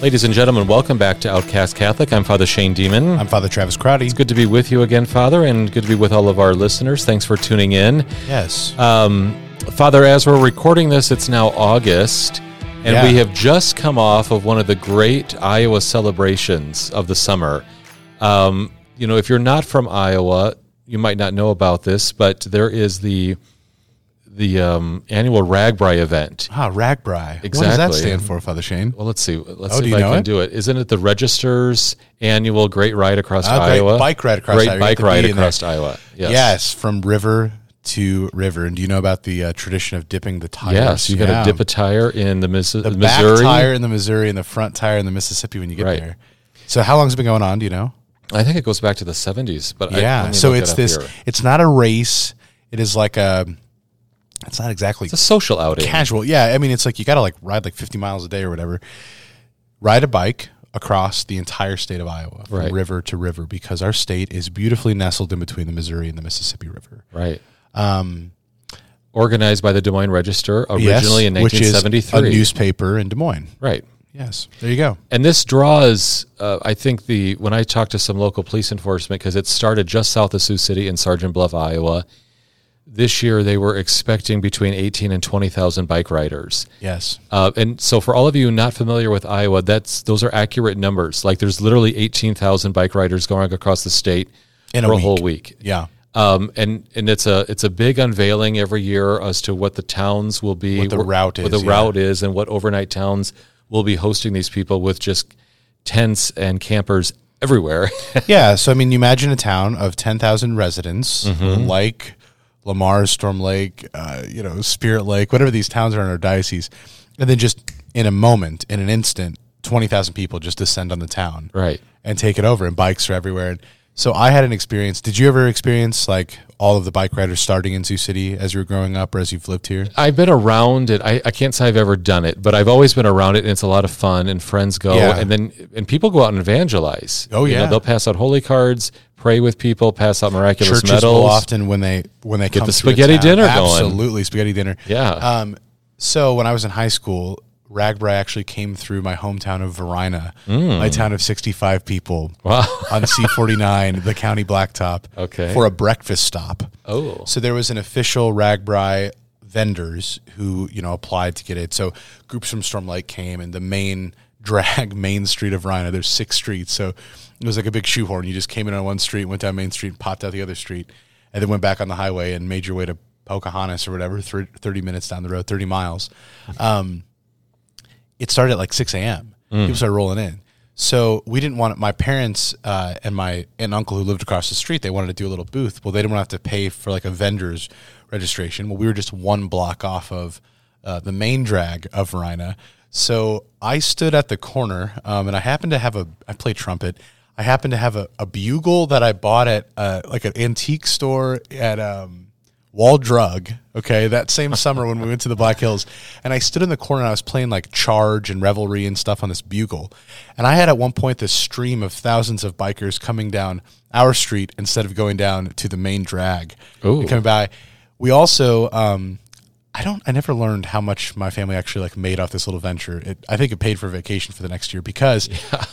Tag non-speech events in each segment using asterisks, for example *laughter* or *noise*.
Ladies and gentlemen, welcome back to Outcast Catholic. I'm Father Shane Deman. I'm Father Travis Crotty. It's good to be with you again, Father, and good to be with all of our listeners. Thanks for tuning in. Yes. Um, Father, as we're recording this, it's now August, and Yeah. we have just come off of one of the great Iowa celebrations of the summer. Um, you know, if you're not from Iowa, you might not know about this, but there is the the um, annual RAGBRAI event. ah, RAGBRAI. Exactly. What does that stand for, Father Shane? Well, let's see. Let's Oh, see if I can it? do it. Isn't it the Register's annual Great Ride Across great Iowa? bike ride across Great Iowa. Bike ride across Iowa. Yes. Yes. from river to river. And do you know about the uh, tradition of dipping the tires? Yes, you got Yeah. to dip a tire in the, Mis- the Missouri. back tire in the Missouri and the front tire in the Mississippi when you get Right. there. So how long's it been going on? Do you know? I think it goes back to the 70s. But yeah. me so it's this. here. It's not a race. It is like a. It's not exactly It's a social outing. casual. Yeah, I mean, it's like you got to like ride like 50 miles a day or whatever. Ride a bike across the entire state of Iowa, from Right. river to river, because our state is beautifully nestled in between the Missouri and the Mississippi River. Right. Um, Organized by the Des Moines Register originally in which is 1973. a newspaper in Des Moines. right. Yes, there you go. And this draws, uh, I think the when I talked to some local police enforcement because it started just south of Sioux City in Sergeant Bluff, Iowa. This year they were expecting between eighteen and twenty thousand bike riders. Yes, Uh, and so, for all of you not familiar with Iowa, that's those are accurate numbers. Like, there's literally eighteen thousand bike riders going across the state In for a week. whole week. yeah, Um, and and it's a it's a big unveiling every year as to what the towns will be, What the route what is, the yeah. route is, and what overnight towns will be hosting these people with just tents and campers everywhere. *laughs* yeah. So I mean, you imagine a town of 10,000 residents, Mm-hmm. like Le Mars, Storm Lake, uh, you know, Spirit Lake, whatever these towns are in our diocese, and then just in a moment, in an instant, 20,000 people just descend on the town. right. and take it over and bikes are everywhere and so i had an experience did you ever experience like all of the bike riders starting in sioux city as you were growing up or as you've lived here I've been around it. I, I can't say I've ever done it, but I've always been around it, and it's a lot of fun. And friends go, Yeah. and then and people go out and evangelize. Oh, You know, yeah. they'll pass out holy cards, pray with people, pass out miraculous churches medals. often when they when they Get the spaghetti dinner going. absolutely spaghetti dinner Yeah. um so when i was in high school RAGBRAI actually came through my hometown of Varina my town of 65 people Mm. Wow. *laughs* on c49 the county blacktop Okay. for a breakfast stop Oh, So there was an official RAGBRAI vendors who you know applied to get it. So groups from Storm Lake came, and the main *laughs* drag main street of Rhino. There's six streets, so it was like a big shoehorn. You just came in on one street, went down Main Street, popped out the other street, and then went back on the highway and made your way to Pocahontas or whatever, thirty minutes down the road, thirty miles. Um, it started at like 6 a.m. People started rolling in. So we didn't want it. My parents uh, and my and uncle who lived across the street, they wanted to do a little booth. Well, they didn't want to have to pay for like a vendor's registration. Well, we were just one block off of uh, the main drag of Varina. So I stood at the corner um, and I happened to have a, I play trumpet. I happened to have a, a bugle that I bought at uh, like an antique store at um, Wall Drug, okay, that same summer when we went to the Black Hills, and I stood in the corner and I was playing like Charge and Revelry and stuff on this bugle. And I had at one point this stream of thousands of bikers coming down our street instead of going down to the main drag. Ooh. And coming by. We also, um, I don't, I never learned how much my family actually like made off this little venture. It, I think it paid for vacation for the next year because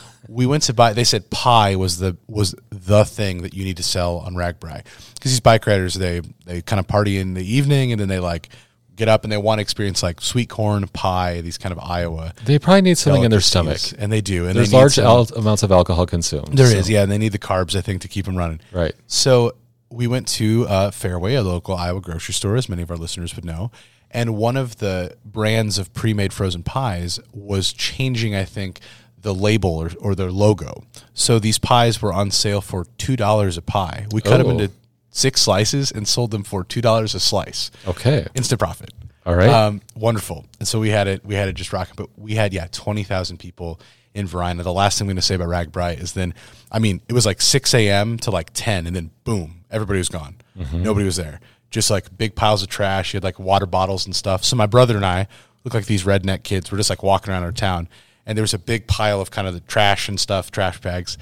*laughs* we went to buy. They said pie was the was the thing that you need to sell on RAGBRAI because these bike riders they they kind of party in the evening and then they like get up and they want to experience like sweet corn pie, these kind of Iowa. they probably need something in their stomach. and they do. And There's they large some- al- amounts of alcohol consumed. There is, so- yeah, and they need the carbs, I think, to keep them running. Right. So we went to uh, Fareway, a local Iowa grocery store, as many of our listeners would know. And one of the brands of pre-made frozen pies was changing, I think, the label or, or their logo. So these pies were on sale for two dollars a pie. We cut them Oh. into six slices and sold them for two dollars a slice. Okay. Instant profit. All right. Um, wonderful. And so we had it. We had it just rocking. But we had yeah twenty thousand people in Varina. The last thing I'm going to say about RAGBRAI is then, I mean, it was like six a.m. to like ten, and then boom, Everybody was gone. Nobody was there. Just like big piles of trash. You had like water bottles and stuff. So my brother and I looked like these redneck kids. We're just like walking around our town, and there was a big pile of kind of the trash and stuff, trash bags.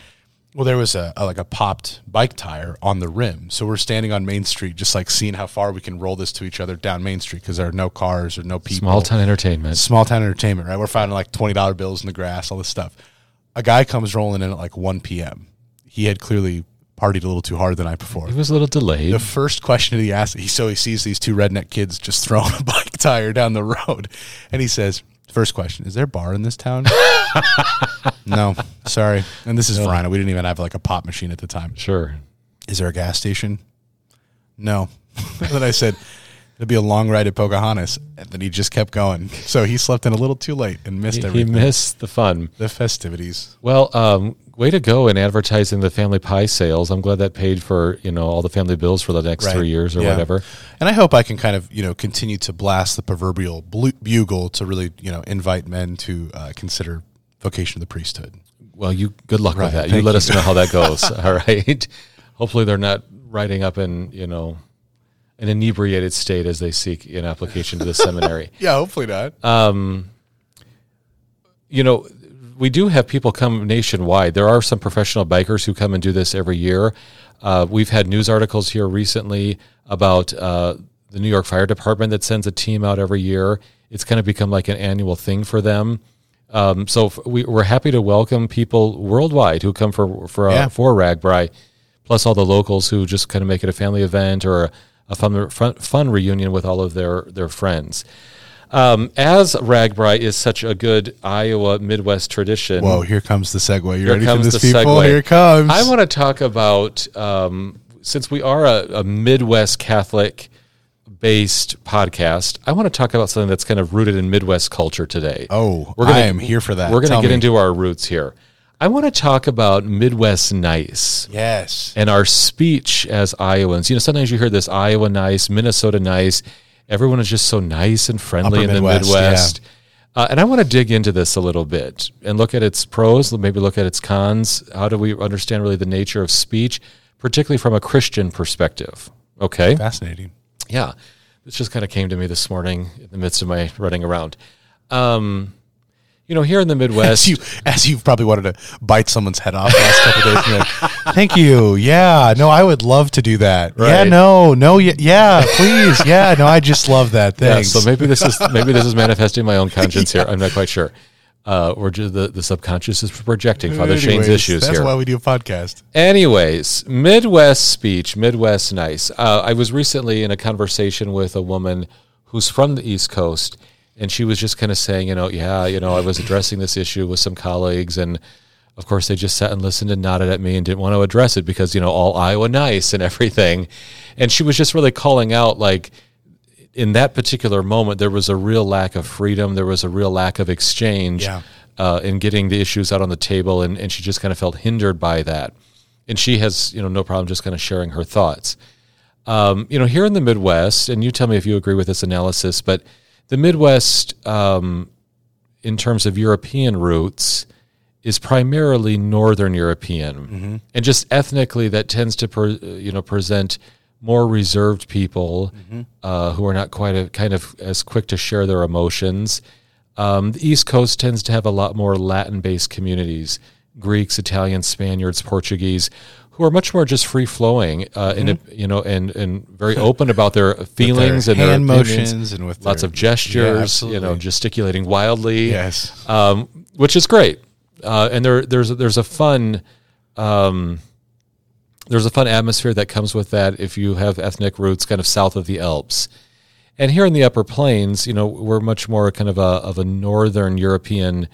Well, there was a, a like a popped bike tire on the rim. So we're standing on Main Street, just like seeing how far we can roll this to each other down Main Street because there are no cars or no people. Small town entertainment. Small town entertainment, right? We're finding like twenty dollar bills in the grass, all this stuff. A guy comes rolling in at like one p.m. He had clearly partied a little too hard the night before. It was a little delayed. The first question that he asked, he so he sees these two redneck kids just throwing *laughs* a bike tire down the road, and he says, First question: Is there a bar in this town? *laughs* no, sorry. And this is Varina. We didn't even have like a pop machine at the time. sure. Is there a gas station? No. *laughs* then I said, It'll be a long ride at Pocahontas. And then he just kept going. So he slept in a little too late and missed He, he missed the fun. the festivities. Well, um, way to go in advertising the family pie sales. I'm glad that paid for you know all the family bills for the next Right. three years or Yeah. whatever. And I hope I can kind of, you know, continue to blast the proverbial bugle to really, you know, invite men to uh, consider vocation of the priesthood. Well, you good luck Right, with that. You let you. us know how that *laughs* goes. all right. Hopefully, they're not riding up in you know an inebriated state as they seek an application to the seminary. *laughs* Yeah, hopefully not. you know, we do have people come nationwide. There are some professional bikers who come and do this every year. Uh, we've had news articles here recently about uh, the New York Fire Department that sends a team out every year. It's kind of become like an annual thing for them. Um, so f- we, we're happy to welcome people worldwide who come for for uh, Yeah. for RAGBRAI, plus all the locals who just kind of make it a family event or a, a fun, fun fun reunion with all of their their friends. Um, as RAGBRAI is such a good Iowa Midwest tradition. Whoa, here comes the segue. You Here ready comes for this, the people? segue. Here it comes. I want to talk about um, since we are a, a Midwest Catholic based podcast. I want to talk about something that's kind of rooted in Midwest culture today. Oh, we're gonna, I am here for that. We're going to get me. into our roots here. I want to talk about Midwest nice Yes. and our speech as Iowans. You know, sometimes you hear this Iowa nice, Minnesota nice. Everyone is just so nice and friendly Upper in the Midwest, Midwest. Uh, and I want to dig into this a little bit and look at its pros, maybe look at its cons. How do we understand really the nature of speech, particularly from a Christian perspective? Okay. Fascinating. Yeah. This just kind of came to me this morning in the midst of my running around. Um, you know, here in the *laughs* As Midwest, you as you've probably wanted to bite someone's head off the last couple of days. like, Thank you. Yeah. No, I would love to do that. Yeah. No. No. Yeah. Yeah. Please. Yeah. No. I just love that. Yeah, so maybe this is maybe this is manifesting my own conscience here. *laughs* I'm not quite sure. Uh, or just the, the subconscious is projecting Father Shane's Anyways, issues That's here. why we do a podcast. Anyways, Midwest speech, Midwest nice. Uh, I was recently in a conversation with a woman who's from the East Coast, and she was just kind of saying, you know, yeah, you know, I was addressing this issue with some colleagues, and of course they just sat and listened and nodded at me and didn't want to address it because you know all Iowa nice and everything, and she was just really calling out like in that particular moment, there was a real lack of freedom. There was a real lack of exchange Yeah. uh, in getting the issues out on the table, and, and she just kind of felt hindered by that. And she has, you know, no problem just kind of sharing her thoughts. Um, you know, here in the Midwest, and you tell me if you agree with this analysis, but the Midwest, um, in terms of European roots, is primarily Northern European, and just ethnically, that tends to, per, you know, present more reserved people uh, who are not quite a, kind of as quick to share their emotions. Um, the East Coast tends to have a lot more Latin-based communities: Greeks, Italians, Spaniards, Portuguese, who are much more just free-flowing, uh, and uh, you know, and and very open about their *laughs* feelings and hand their opinions. motions and with lots their- of gestures, Yeah, you know, gesticulating wildly Yes. um, which is great. Uh, and there, there's there's a fun, um, there's a fun atmosphere that comes with that if you have ethnic roots kind of south of the Alps. And here in the Upper Plains, you know, we're much more kind of a of a Northern European.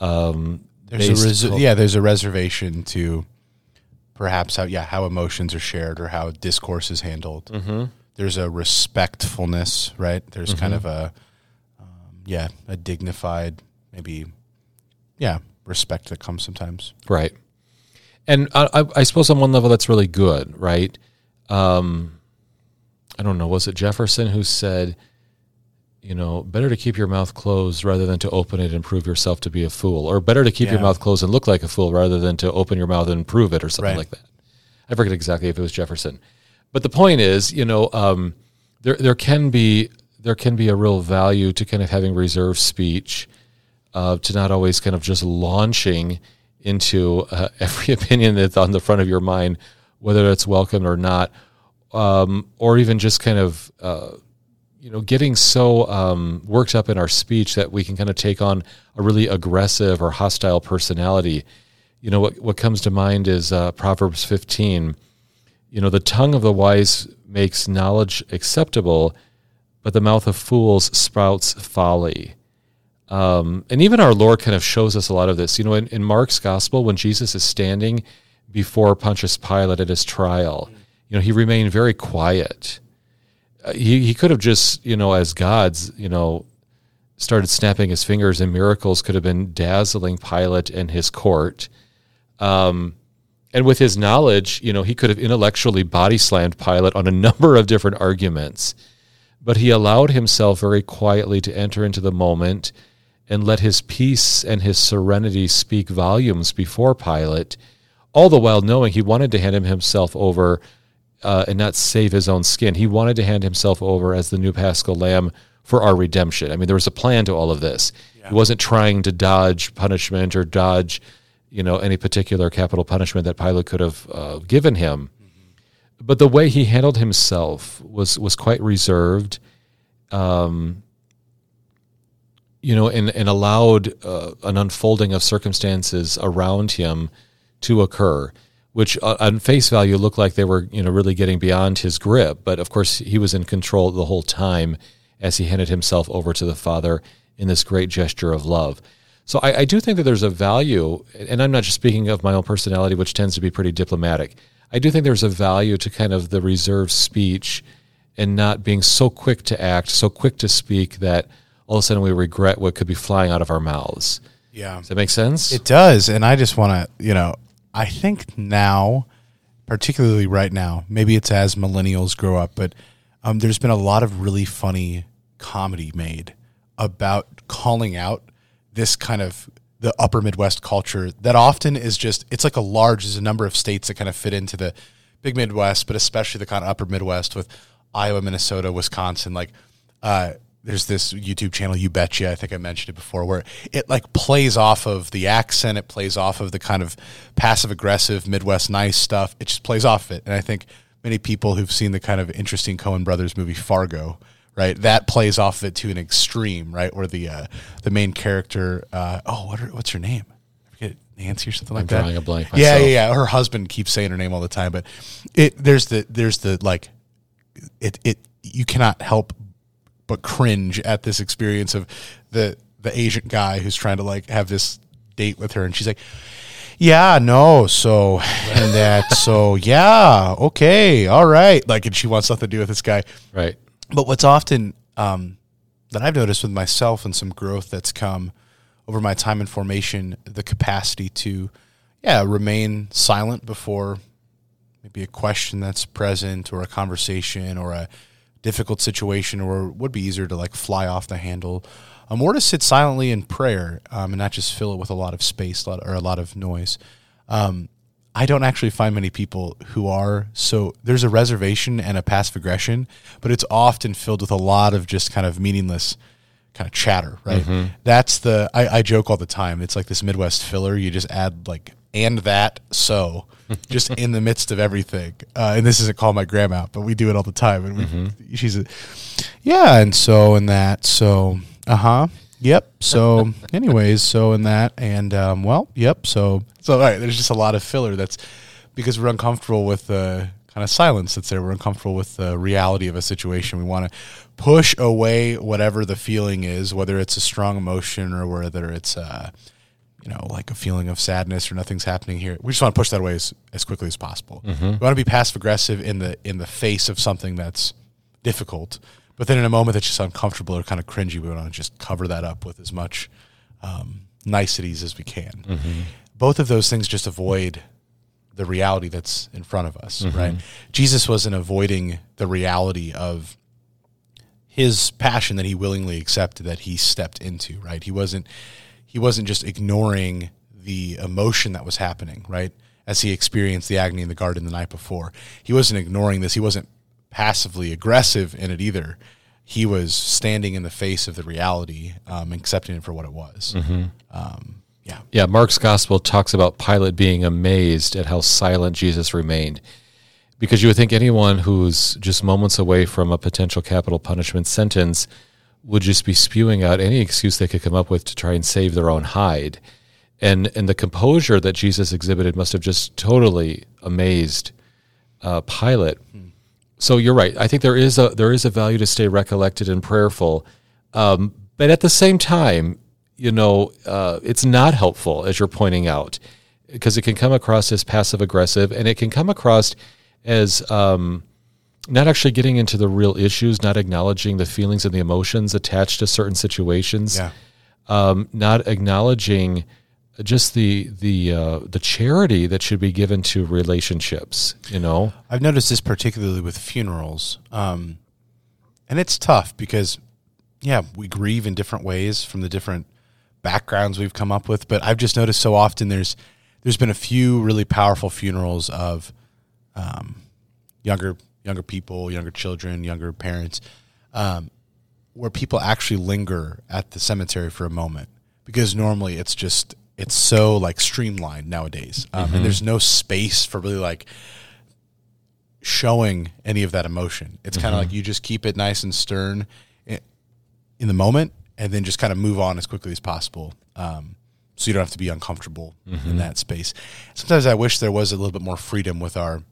Um, There's a res- yeah. There's a reservation to perhaps how yeah how emotions are shared or how discourse is handled. Mm-hmm. There's a respectfulness, right? There's kind Mm-hmm. of a um, yeah a dignified maybe yeah respect that comes sometimes. Right. And I, I, I suppose on one level that's really good, right? Um, I don't know. Was it Jefferson who said, you know, better to keep your mouth closed rather than to open it and prove yourself to be a fool, or better to keep your mouth closed and look like a fool rather than to open your mouth and prove it, or something Right. like that. I forget exactly if it was Jefferson, but the point is, you know, um, there there can be there can be a real value to kind of having reserved speech, uh, to not always kind of just launching into uh, *laughs* every opinion that's on the front of your mind, whether it's welcome or not, um, or even just kind of uh, you know getting so um, worked up in our speech that we can kind of take on a really aggressive or hostile personality. You know what what comes to mind is uh, Proverbs fifteen. You know the tongue of the wise makes knowledge acceptable, but the mouth of fools sprouts folly. Um, and even our Lord kind of shows us a lot of this. You know, in, in Mark's gospel, when Jesus is standing before Pontius Pilate at his trial, you know, he remained very quiet. He, he could have just, you know, as gods, you know, started snapping his fingers and miracles could have been dazzling Pilate and his court. Um, and with his knowledge, you know, he could have intellectually body slammed Pilate on a *laughs* number of different arguments. But he allowed himself very quietly to enter into the moment and let his peace and his serenity speak volumes before Pilate, all the while knowing he wanted to hand him himself over uh, and not save his own skin. He wanted to hand himself over as the new paschal lamb for our redemption. I mean, there was a plan to all of this. Yeah. He wasn't trying to dodge punishment or dodge, you know, any particular capital punishment that Pilate could have uh, given him. Mm-hmm. But the way he handled himself was was quite reserved. Um, you know, and, and allowed uh, an unfolding of circumstances around him to occur, which uh, on face value looked like they were, you know, really getting beyond his grip. But of course, he was in control the whole time as he handed himself over to the Father in this great gesture of love. So I, I do think that there's a value, and I'm not just speaking of my own personality, which tends to be pretty diplomatic. I do think there's a value to kind of the reserved speech and not being so quick to act, so quick to speak that all of a sudden we regret what could be flying out of our mouths. Yeah. Does that make sense? It does. And I just want to, you know, I think now, particularly right now, maybe it's as millennials grow up, but um, there's been a lot of really funny comedy made about calling out this kind of the upper Midwest culture that often is just, it's like a large, there's a number of states that kind of fit into the big Midwest, but especially the kind of upper Midwest with Iowa, Minnesota, Wisconsin. Like, uh, there's this YouTube channel, You Betcha. I think I mentioned it before, where it like plays off of the accent. It plays off of the kind of passive aggressive Midwest nice stuff. It just plays off of it. And I think many people who've seen the kind of interesting Coen Brothers movie Fargo, right, that plays off of it to an extreme, right, where the uh, the main character, uh, oh, what are, what's her name? I forget Nancy or something like I'm that. Drawing a blank. Yeah, yeah, yeah. Her husband keeps saying her name all the time, but it there's the there's the like it it you cannot help but cringe at this experience of the the Asian guy who's trying to like have this date with her, and she's like, "Yeah, no, so *laughs* and that, so yeah, okay, all right." Like, and she wants nothing to do with this guy, right? But what's often um, that I've noticed with myself and some growth that's come over my time in formation, the capacity to, yeah, remain silent before maybe a question that's present or a conversation or a difficult situation or would be easier to like fly off the handle um, or to sit silently in prayer um, and not just fill it with a lot of space or a lot of noise. Um, i don't actually find many people who are so there's a reservation and a passive aggression but it's often filled with a lot of just kind of meaningless kind of chatter right? Mm-hmm. that's the I, I joke all the time. It's like this midwest filler. You just add like and that so *laughs* just in the midst of everything. Uh, and this isn't called my grandma, but we do it all the time. And we, mm-hmm. she's a, yeah, and so and that, so uh huh, yep. So, *laughs* anyways, so and that, and um, well, yep. So so all right, there's just a lot of filler. That's because we're uncomfortable with the kind of silence that's there. We're uncomfortable with the reality of a situation. We want to push away whatever the feeling is, whether it's a strong emotion or whether it's uh, you know, like a feeling of sadness or nothing's happening here. We just want to push that away as, as quickly as possible. Mm-hmm. We want to be passive aggressive in the in the face of something that's difficult, but then in a moment that's just uncomfortable or kind of cringy, we want to just cover that up with as much um, niceties as we can. Mm-hmm. Both of those things just avoid the reality that's in front of us, mm-hmm. right? Jesus wasn't avoiding the reality of his passion that he willingly accepted that he stepped into, right? He wasn't he wasn't just ignoring the emotion that was happening, right? as he experienced the agony in the garden the night before. He wasn't ignoring this. He wasn't passively aggressive in it either. He was standing in the face of the reality, um, accepting it for what it was. Um, yeah. Yeah, Mark's gospel talks about Pilate being amazed at how silent Jesus remained. Because you would think anyone who's just moments away from a potential capital punishment sentence would just be spewing out any excuse they could come up with to try and save their own hide. And and the composure that Jesus exhibited must have just totally amazed uh, Pilate. So you're right. I think there is a there is a value to stay recollected and prayerful, um, but at the same time, you know, uh, it's not helpful as you're pointing out because it can come across as passive aggressive, and it can come across as um, not actually getting into the real issues, not acknowledging the feelings and the emotions attached to certain situations, Yeah. um, not acknowledging just the the uh, the charity that should be given to relationships. You know, I've noticed this particularly with funerals. Um, and it's tough because, yeah, we grieve in different ways from the different backgrounds we've come up with. But I've just noticed so often there's there's been a few really powerful funerals of um, younger younger people, younger children, younger parents, um, where people actually linger at the cemetery for a moment because normally it's just it's so like streamlined nowadays, um, and there's no space for really like showing any of that emotion. It's kind of like you just keep it nice and stern in the moment, and then just kind of move on as quickly as possible. Um, so you don't have to be uncomfortable in that space. Sometimes I wish there was a little bit more freedom with our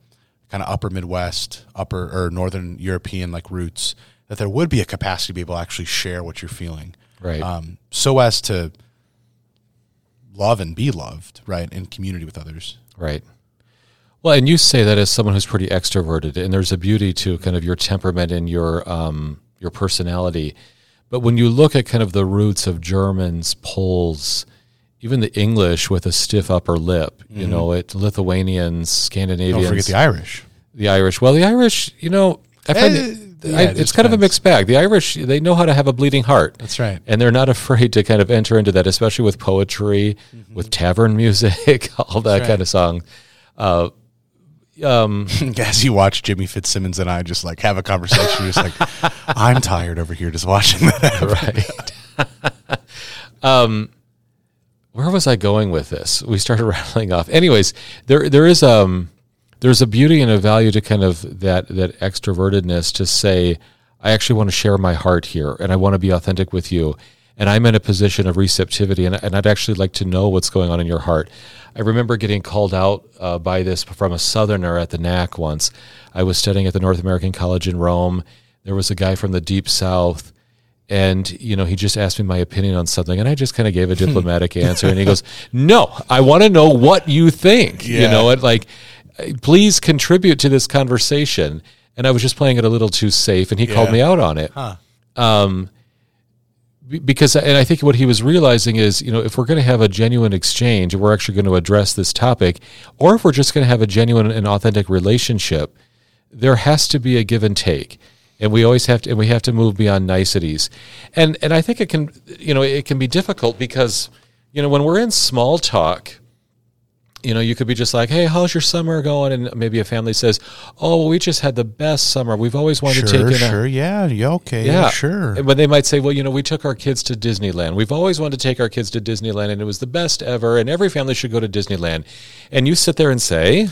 kind of upper Midwest, upper or Northern European like roots. That there would be a capacity to be able to actually share what you're feeling, Right. Um, so as to love and be loved, right, in community with others. Right. Well, and you say that as someone who's pretty extroverted, and there's a beauty to kind of your temperament and your um, your personality. But when you look at kind of the roots of Germans, Poles, even the English with a stiff upper lip, you know, it Lithuanians, Scandinavians, Mm-hmm. Don't forget the Irish. the Irish. Well, the Irish, you know, I find Eh, it, yeah, I, it it's kind of a mixed bag. The Irish, they know how to have a bleeding heart. That's right. And they're not afraid to kind of enter into that, especially with poetry, with tavern music, *laughs* all that Mm-hmm. right. kind of song. Uh, um, *laughs* As you watch Jimmy Fitzsimmons and I just like have a conversation, you're just like, *laughs* I'm tired over here just watching that. right. um, where was I going with this? We started *laughs* rattling off. Anyways, there there is um there's a beauty and a value to kind of that that extrovertedness to say I actually want to share my heart here and I want to be authentic with you and I'm in a position of receptivity and, and I'd actually like to know what's going on in your heart. I remember getting called out uh, by this from a southerner at the NAC once. I was studying at the North American College in Rome. There was a guy from the deep south and you know he just asked me my opinion on something and i just kind of gave a *laughs* diplomatic answer and he goes no i want to know what you think you know it like please contribute to this conversation. And i was just playing it a little too safe and he called me out on it. Um because and i think what he was realizing is you know if we're going to have a genuine exchange and we're actually going to address this topic or if we're just going to have a genuine and authentic relationship there has to be a give and take and we always have to and we have to move beyond niceties and and i think it can you know it can be difficult because you know when we're in small talk you know you could be just like hey how's your summer going and maybe a family says oh we just had the best summer we've always wanted to take a sure, yeah, yeah, okay, yeah, yeah, sure. But they might say, well, you know, we took our kids to Disneyland. We've always wanted to take our kids to Disneyland, and it was the best ever. And every family should go to Disneyland. And you sit there and say,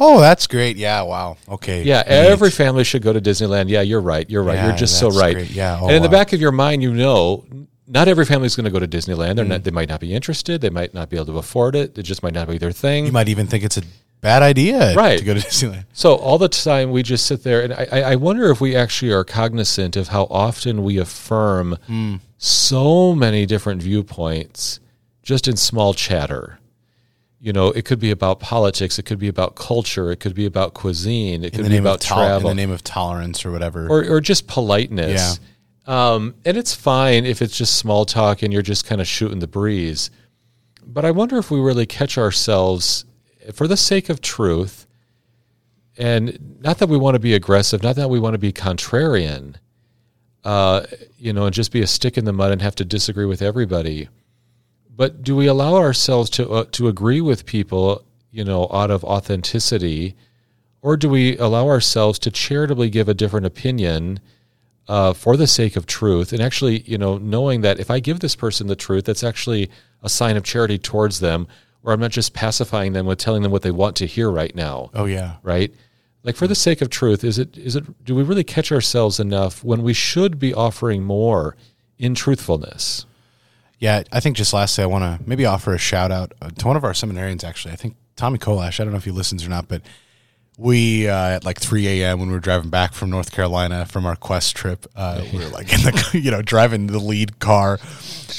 Oh, that's great. Yeah, wow. Okay. yeah, Neat. every family should go to Disneyland. Yeah, you're right. You're right. Yeah, you're just so right. great. Yeah, oh, and in the back of your mind, you know, not every family is going to go to Disneyland. They're Mm. not. They might not be interested. They might not be able to afford it. It just might not be their thing. You might even think it's a bad idea Right. to go to Disneyland. So all the time we just sit there, and I, I I wonder if we actually are cognizant of how often we affirm so many different viewpoints just in small chatter. You know, it could be about politics, it could be about culture, it could be about cuisine, it In could be about tol- in travel, the name of tolerance or whatever. or or just politeness. Um, and it's fine if it's just small talk and you're just kind of shooting the breeze. But I wonder if we really catch ourselves for the sake of truth, and not that we want to be aggressive, not that we want to be contrarian, uh, you know, and just be a stick in the mud and have to disagree with everybody. But do we allow ourselves to uh, to agree with people you know, out of authenticity, or do we allow ourselves to charitably give a different opinion uh, for the sake of truth, and actually, you know, knowing that if I give this person the truth, that's actually a sign of charity towards them, or I'm not just pacifying them with telling them what they want to hear right now. Oh yeah. Right? Like for the sake of truth, is it is it do we really catch ourselves enough when we should be offering more in truthfulness? Yeah, I think just lastly, I want to maybe offer a shout out uh, to one of our seminarians. Actually, I think Tommy Kolash. I don't know if he listens or not, but we uh, at like 3 a.m. when we were driving back from North Carolina from our quest trip, uh, we were like in the *laughs* you know driving the lead car,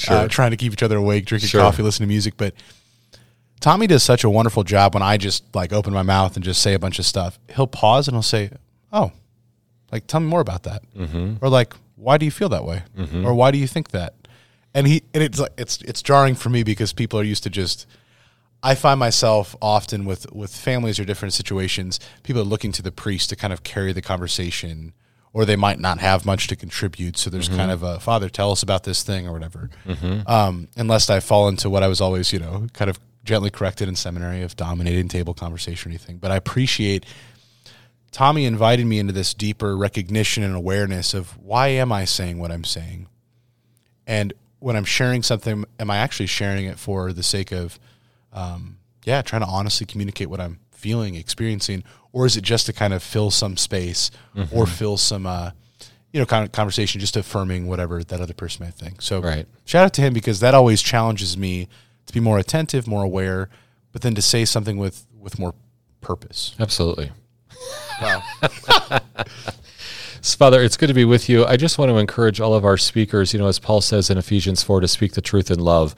uh, trying to keep each other awake, drinking Sure. coffee, listening to music. But Tommy does such a wonderful job when I just like open my mouth and just say a bunch of stuff. He'll pause and he'll say, "Oh, like tell me more about that," mm-hmm. or like, "Why do you feel that way?" or "Why do you think that?" And he and it's like it's it's jarring for me because people are used to just. I find myself often with with families or different situations, people are looking to the priest to kind of carry the conversation, or they might not have much to contribute. So there's kind of a father, tell us about this thing or whatever. Um, unless I fall into what I was always, you know, kind of gently corrected in seminary of dominating table conversation or anything. But I appreciate Tommy invited me into this deeper recognition and awareness of why am I saying what I'm saying, and when I'm sharing something, am I actually sharing it for the sake of um, yeah, trying to honestly communicate what I'm feeling, experiencing, or is it just to kind of fill some space or fill some, uh, you know, kind of conversation, just affirming whatever that other person might think. So, Right. shout out to him because that always challenges me to be more attentive, more aware, but then to say something with with more purpose. Absolutely. *laughs* So, Father, it's good to be with you. I just want to encourage all of our speakers, you know, as Paul says in Ephesians 4, to speak the truth in love.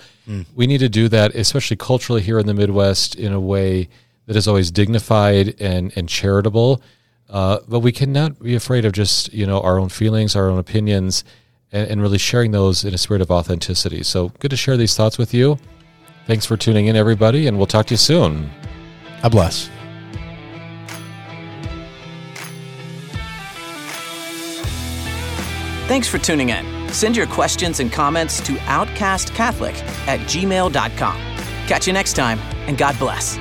We need to do that, especially culturally here in the Midwest, in a way that is always dignified and, and charitable. Uh, but we cannot be afraid of just, you know, our own feelings, our own opinions, and, and really sharing those in a spirit of authenticity. So good to share these thoughts with you. Thanks for tuning in, everybody, and we'll talk to you soon. God bless. Thanks for tuning in. Send your questions and comments to outcastcatholic at gmail.com. Catch you next time, and God bless.